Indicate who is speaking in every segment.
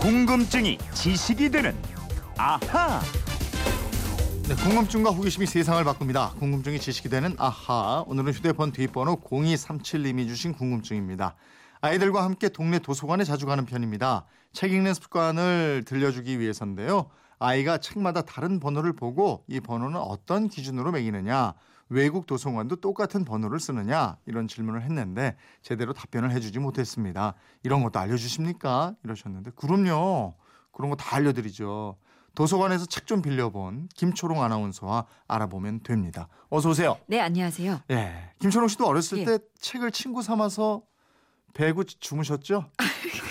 Speaker 1: 궁금증이 지식이 되는 아하.
Speaker 2: 네, 궁금증과 호기심이 세상을 바꿉니다. 궁금증이 지식이 되는 아하. 오늘은 휴대폰 뒷번호 0237님이 주신 궁금증입니다. 아이들과 함께 동네 도서관에 자주 가는 편입니다. 책 읽는 습관을 들려주기 위해서인데요. 아이가 책마다 다른 번호를 보고 이 번호는 어떤 기준으로 매기느냐, 외국 도서관도 똑같은 번호를 쓰느냐 이런 질문을 했는데 제대로 답변을 해주지 못했습니다. 이런 것도 알려주십니까? 이러셨는데 그럼요. 그런 거 다 알려드리죠. 도서관에서 책 좀 빌려본 김초롱 아나운서와 알아보면 됩니다. 어서 오세요.
Speaker 3: 네, 안녕하세요.
Speaker 2: 예, 김초롱 씨도 어렸을
Speaker 3: 예.
Speaker 2: 때 책을 친구 삼아서 배구 주무셨죠?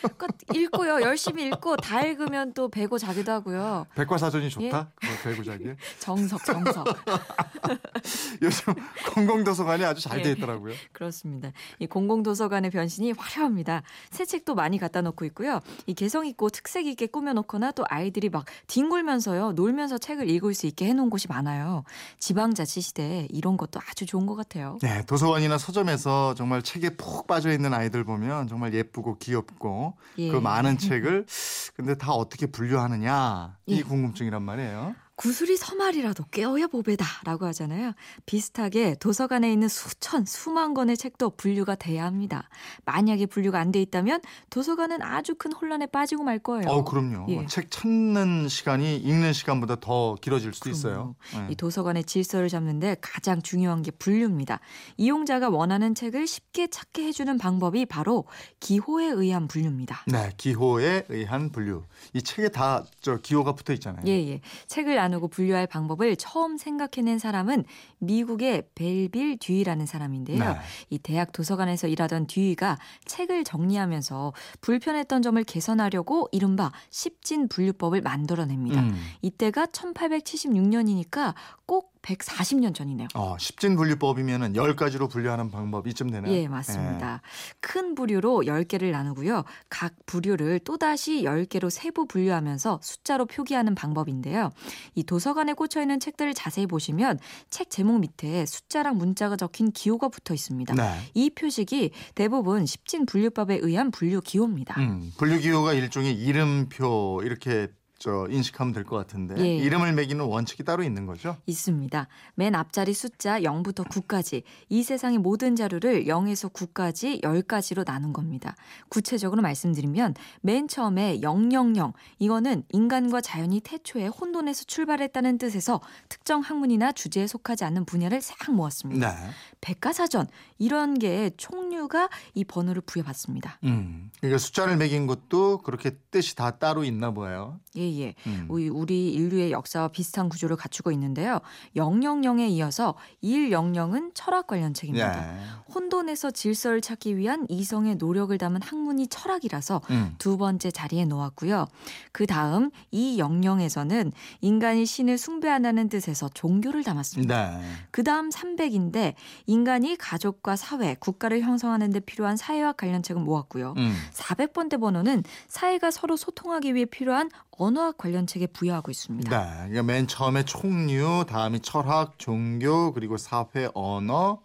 Speaker 3: 그러니까 읽고요. 열심히 읽고 다 읽으면 또 배고 자기도 하고요.
Speaker 2: 백과사전이 좋다.
Speaker 3: 예.
Speaker 2: 배구 자기.
Speaker 3: 정석, 정석.
Speaker 2: 요즘 공공도서관이 아주 잘돼
Speaker 3: 예.
Speaker 2: 있더라고요.
Speaker 3: 그렇습니다. 이 공공도서관의 변신이 화려합니다. 새 책도 많이 갖다 놓고 있고요. 이 개성 있고 특색 있게 꾸며놓거나 또 아이들이 막 뒹굴면서요. 놀면서 책을 읽을 수 있게 해놓은 곳이 많아요. 지방자치 시대에 이런 것도 아주 좋은 것 같아요.
Speaker 2: 네, 도서관이나 서점에서 정말 책에 푹 빠져 있는 아이들 보면 정말 예쁘고 귀엽고
Speaker 3: 예.
Speaker 2: 그 많은 책을 근데 다 어떻게 분류하느냐 이
Speaker 3: 예.
Speaker 2: 궁금증이란 말이에요.
Speaker 3: 구슬이 서말이라도 깨어야 보배다라고 하잖아요. 비슷하게 도서관에 있는 수천, 수만 권의 책도 분류가 돼야 합니다. 만약에 분류가 안 돼 있다면 도서관은 아주 큰 혼란에 빠지고 말 거예요.
Speaker 2: 어, 그럼요.
Speaker 3: 예.
Speaker 2: 책 찾는 시간이 읽는 시간보다 더 길어질 수도 있어요. 네.
Speaker 3: 이 도서관의 질서를 잡는데 가장 중요한 게 분류입니다. 이용자가 원하는 책을 쉽게 찾게 해주는 방법이 바로 기호에 의한 분류입니다.
Speaker 2: 네, 기호에 의한 분류. 이 책에 다 저 기호가 붙어 있잖아요.
Speaker 3: 예, 예. 책을 나누고 분류할 방법을 처음 생각해낸 사람은 미국의 벨빌 듀이라는 사람인데요.
Speaker 2: 네.
Speaker 3: 이 대학 도서관에서 일하던 듀이가 책을 정리하면서 불편했던 점을 개선하려고 이른바 십진 분류법을 만들어냅니다.
Speaker 2: 음.
Speaker 3: 이때가 1876년이니까 꼭 140년 전이네요.
Speaker 2: 어, 십진 분류법이면은 열 가지로 분류하는 방법 이쯤 되네요.
Speaker 3: 예, 맞습니다. 큰 부류로 10개를 나누고요. 각 부류를 또다시 10개로 세부 분류하면서 숫자로 표기하는 방법인데요. 이 도서관에 꽂혀 있는 책들을 자세히 보시면 책 제목 밑에 숫자랑 문자가 적힌 기호가 붙어 있습니다.
Speaker 2: 네.
Speaker 3: 이 표식이 대부분 십진 분류법에 의한 분류 기호입니다.
Speaker 2: 음, 분류 기호가 일종의 이름표 이렇게 저 인식하면 될 것 같은데
Speaker 3: 예.
Speaker 2: 이름을 매기는 원칙이 따로 있는 거죠?
Speaker 3: 있습니다. 맨 앞자리 숫자 0부터 9까지 이 세상의 모든 자료를 0에서 9까지 10가지로 나눈 겁니다. 구체적으로 말씀드리면 맨 처음에 000 이거는 인간과 자연이 태초에 혼돈에서 출발했다는 뜻에서 특정 학문이나 주제에 속하지 않는 분야를 싹 모았습니다.
Speaker 2: 네.
Speaker 3: 백과사전 이런 게 총류가 이 번호를 부여받습니다.
Speaker 2: 음. 그러니까 숫자를 매긴 것도 그렇게 뜻이 다 따로 있나 보여요.
Speaker 3: 예 예.
Speaker 2: 음.
Speaker 3: 우리, 인류의 역사와 비슷한 구조를 갖추고 있는데요. 000에 이어서 100은 철학 관련 책입니다.
Speaker 2: 네.
Speaker 3: 혼돈에서 질서를 찾기 위한 이성의 노력을 담은 학문이 철학이라서
Speaker 2: 음.
Speaker 3: 두 번째 자리에 놓았고요. 그 다음 이 영영에서는 인간이 신을 숭배한다는 뜻에서 종교를 담았습니다.
Speaker 2: 네.
Speaker 3: 그 다음 300인데 인간이 가족과 사회, 국가를 형성하는 데 필요한 사회와 관련 책을 모았고요.
Speaker 2: 음.
Speaker 3: 400번대 번호는 사회가 서로 소통하기 위해 필요한 언어학 관련 책에 부여하고 있습니다.
Speaker 2: 네. 그러니까 맨 처음에 총류, 다음이 철학, 종교, 그리고 사회, 언어,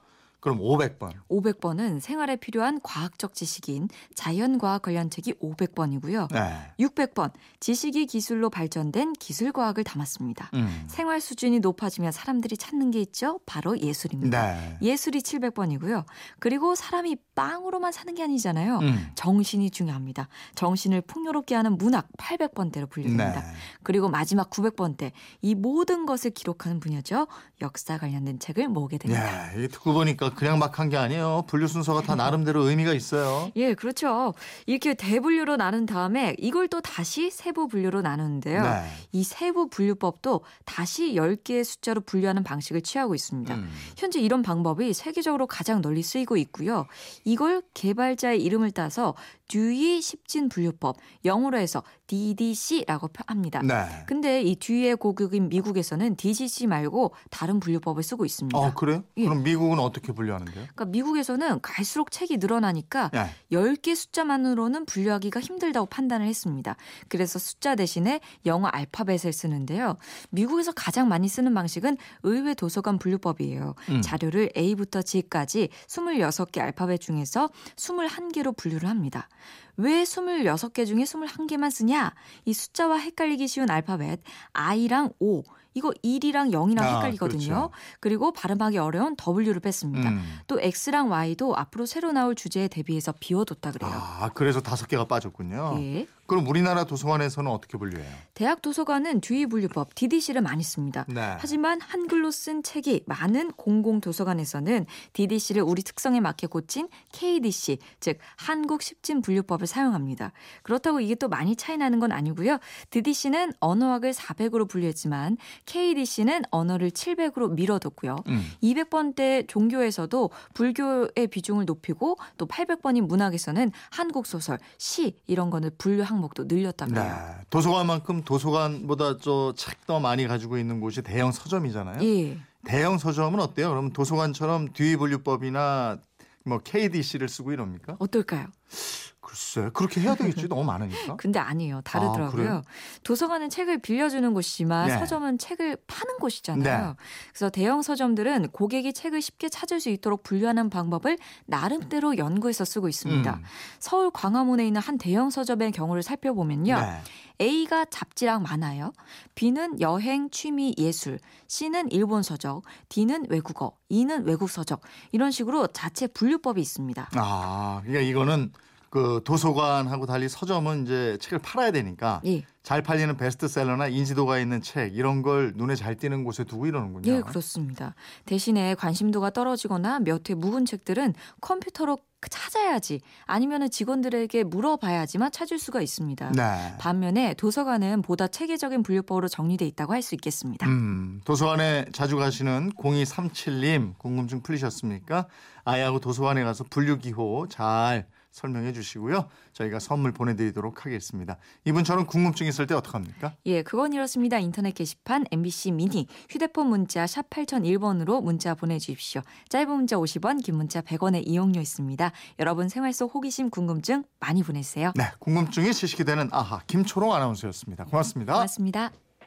Speaker 2: 그럼 500번.
Speaker 3: 500번은 생활에 필요한 과학적 지식인 자연과학 관련 책이 500번이고요.
Speaker 2: 네.
Speaker 3: 600번 지식이 기술로 발전된 기술과학을 담았습니다.
Speaker 2: 음.
Speaker 3: 생활 수준이 높아지면 사람들이 찾는 게 있죠. 바로 예술입니다.
Speaker 2: 네.
Speaker 3: 예술이 700번이고요. 그리고 사람이 빵으로만 사는 게 아니잖아요.
Speaker 2: 음.
Speaker 3: 정신이 중요합니다. 정신을 풍요롭게 하는 문학 800번대로 분류됩니다.
Speaker 2: 네.
Speaker 3: 그리고 마지막 900번대 이 모든 것을 기록하는 분야죠. 역사 관련된 책을 모으게 됩니다.
Speaker 2: 야, 이게 듣고 보니까 그냥 막 한 게 아니에요. 분류 순서가 다 나름대로 의미가 있어요.
Speaker 3: 예, 그렇죠. 이렇게 대분류로 나눈 다음에 이걸 또 다시 세부 분류로 나누는데요.
Speaker 2: 네.
Speaker 3: 이 세부 분류법도 다시 10개의 숫자로 분류하는 방식을 취하고 있습니다.
Speaker 2: 음.
Speaker 3: 현재 이런 방법이 세계적으로 가장 널리 쓰이고 있고요. 이걸 개발자의 이름을 따서 듀이 십진 분류법, 영어로 해서 DDC라고 합니다.
Speaker 2: 네.
Speaker 3: 근데 이 듀이의 고국인 미국에서는 DGC 말고 다른 분류법을 쓰고 있습니다.
Speaker 2: 어, 그래요?
Speaker 3: 예.
Speaker 2: 그럼 미국은 어떻게 분류 분류하는데요?
Speaker 3: 그러니까 미국에서는 갈수록 책이 늘어나니까
Speaker 2: 예.
Speaker 3: 10개 숫자만으로는 분류하기가 힘들다고 판단을 했습니다. 그래서 숫자 대신에 영어 알파벳을 쓰는데요. 미국에서 가장 많이 쓰는 방식은 의회 도서관 분류법이에요.
Speaker 2: 음.
Speaker 3: 자료를 A부터 G까지 26개 알파벳 중에서 21개로 분류를 합니다. 왜 26개 중에 21개만 쓰냐? 이 숫자와 헷갈리기 쉬운 알파벳 I랑 O 이거 1이랑 0이랑
Speaker 2: 아,
Speaker 3: 헷갈리거든요.
Speaker 2: 그렇죠.
Speaker 3: 그리고 발음하기 어려운 W를 뺐습니다.
Speaker 2: 음.
Speaker 3: 또 X랑 Y도 앞으로 새로 나올 주제에 대비해서 비워뒀다 그래요.
Speaker 2: 아, 그래서 다섯 개가 빠졌군요.
Speaker 3: 예.
Speaker 2: 그럼 우리나라 도서관에서는 어떻게 분류해요?
Speaker 3: 대학 도서관은 뒤 분류법 DDC를 많이 씁니다.
Speaker 2: 네.
Speaker 3: 하지만 한글로 쓴 책이 많은 공공 도서관에서는 DDC를 우리 특성에 맞게 고친 KDC, 즉 한국 십진 분류법을 사용합니다. 그렇다고 이게 또 많이 차이 나는 건 아니고요. DDC는 언어학을 400으로 분류했지만 KDC는 언어를 700으로 밀어뒀고요.
Speaker 2: 음.
Speaker 3: 200번대 종교에서도 불교의 비중을 높이고 또 800번인 문학에서는 한국 소설, 시 이런 거는 분류 항목도 늘렸다
Speaker 2: 네. 도서관만큼 도서관보다 저 책 더 많이 가지고 있는 곳이 대형 서점이잖아요.
Speaker 3: 예.
Speaker 2: 대형 서점은 어때요? 그럼 도서관처럼 뒤분류법이나 뭐 KDC를 쓰고 이럽니까?
Speaker 3: 어떨까요?
Speaker 2: 글쎄 그렇게 해야 되겠지 너무 많으니까.
Speaker 3: 근데 아니에요.
Speaker 2: 아,
Speaker 3: 다르더라고요.
Speaker 2: 그래요?
Speaker 3: 도서관은 책을 빌려주는 곳이지만
Speaker 2: 네.
Speaker 3: 서점은 책을 파는 곳이잖아요.
Speaker 2: 네.
Speaker 3: 그래서 대형 서점들은 고객이 책을 쉽게 찾을 수 있도록 분류하는 방법을 나름대로 연구해서 쓰고 있습니다.
Speaker 2: 음.
Speaker 3: 서울 광화문에 있는 한 대형 서점의 경우를 살펴보면요.
Speaker 2: 네.
Speaker 3: A가 잡지랑 많아요. B는 여행, 취미, 예술, C는 일본 서적, D는 외국어, E는 외국 서적 이런 식으로 자체 분류법이 있습니다.
Speaker 2: 아, 그러니까 이거는 그 도서관하고 달리 서점은 이제 책을 팔아야 되니까
Speaker 3: 예,
Speaker 2: 잘 팔리는 베스트셀러나 인지도가 있는 책 이런 걸 눈에 잘 띄는 곳에 두고 이러는군요.
Speaker 3: 예, 그렇습니다. 대신에 관심도가 떨어지거나 몇 회 묵은 책들은 컴퓨터로 찾아야지 아니면은 직원들에게 물어봐야지만 찾을 수가 있습니다.
Speaker 2: 네.
Speaker 3: 반면에 도서관은 보다 체계적인 분류법으로 정리돼 있다고 할 수 있겠습니다.
Speaker 2: 음, 도서관에 자주 가시는 0237님 궁금증 풀리셨습니까? 아이하고 도서관에 가서 분류 기호 잘 설명해 주시고요. 저희가 선물 보내드리도록 하겠습니다. 이분처럼 궁금증 있을 때 어떡합니까?
Speaker 3: 예, 그건 이렇습니다. 인터넷 게시판 MBC 미니 휴대폰 문자 샵 8001번으로 문자 보내주십시오. 짧은 문자 50원, 긴 문자 100원의 이용료 있습니다. 여러분 생활 속 호기심 궁금증 많이 보내세요.
Speaker 2: 네, 궁금증이 지식이 되는 아하 김초롱 아나운서였습니다. 고맙습니다.
Speaker 3: 고맙습니다.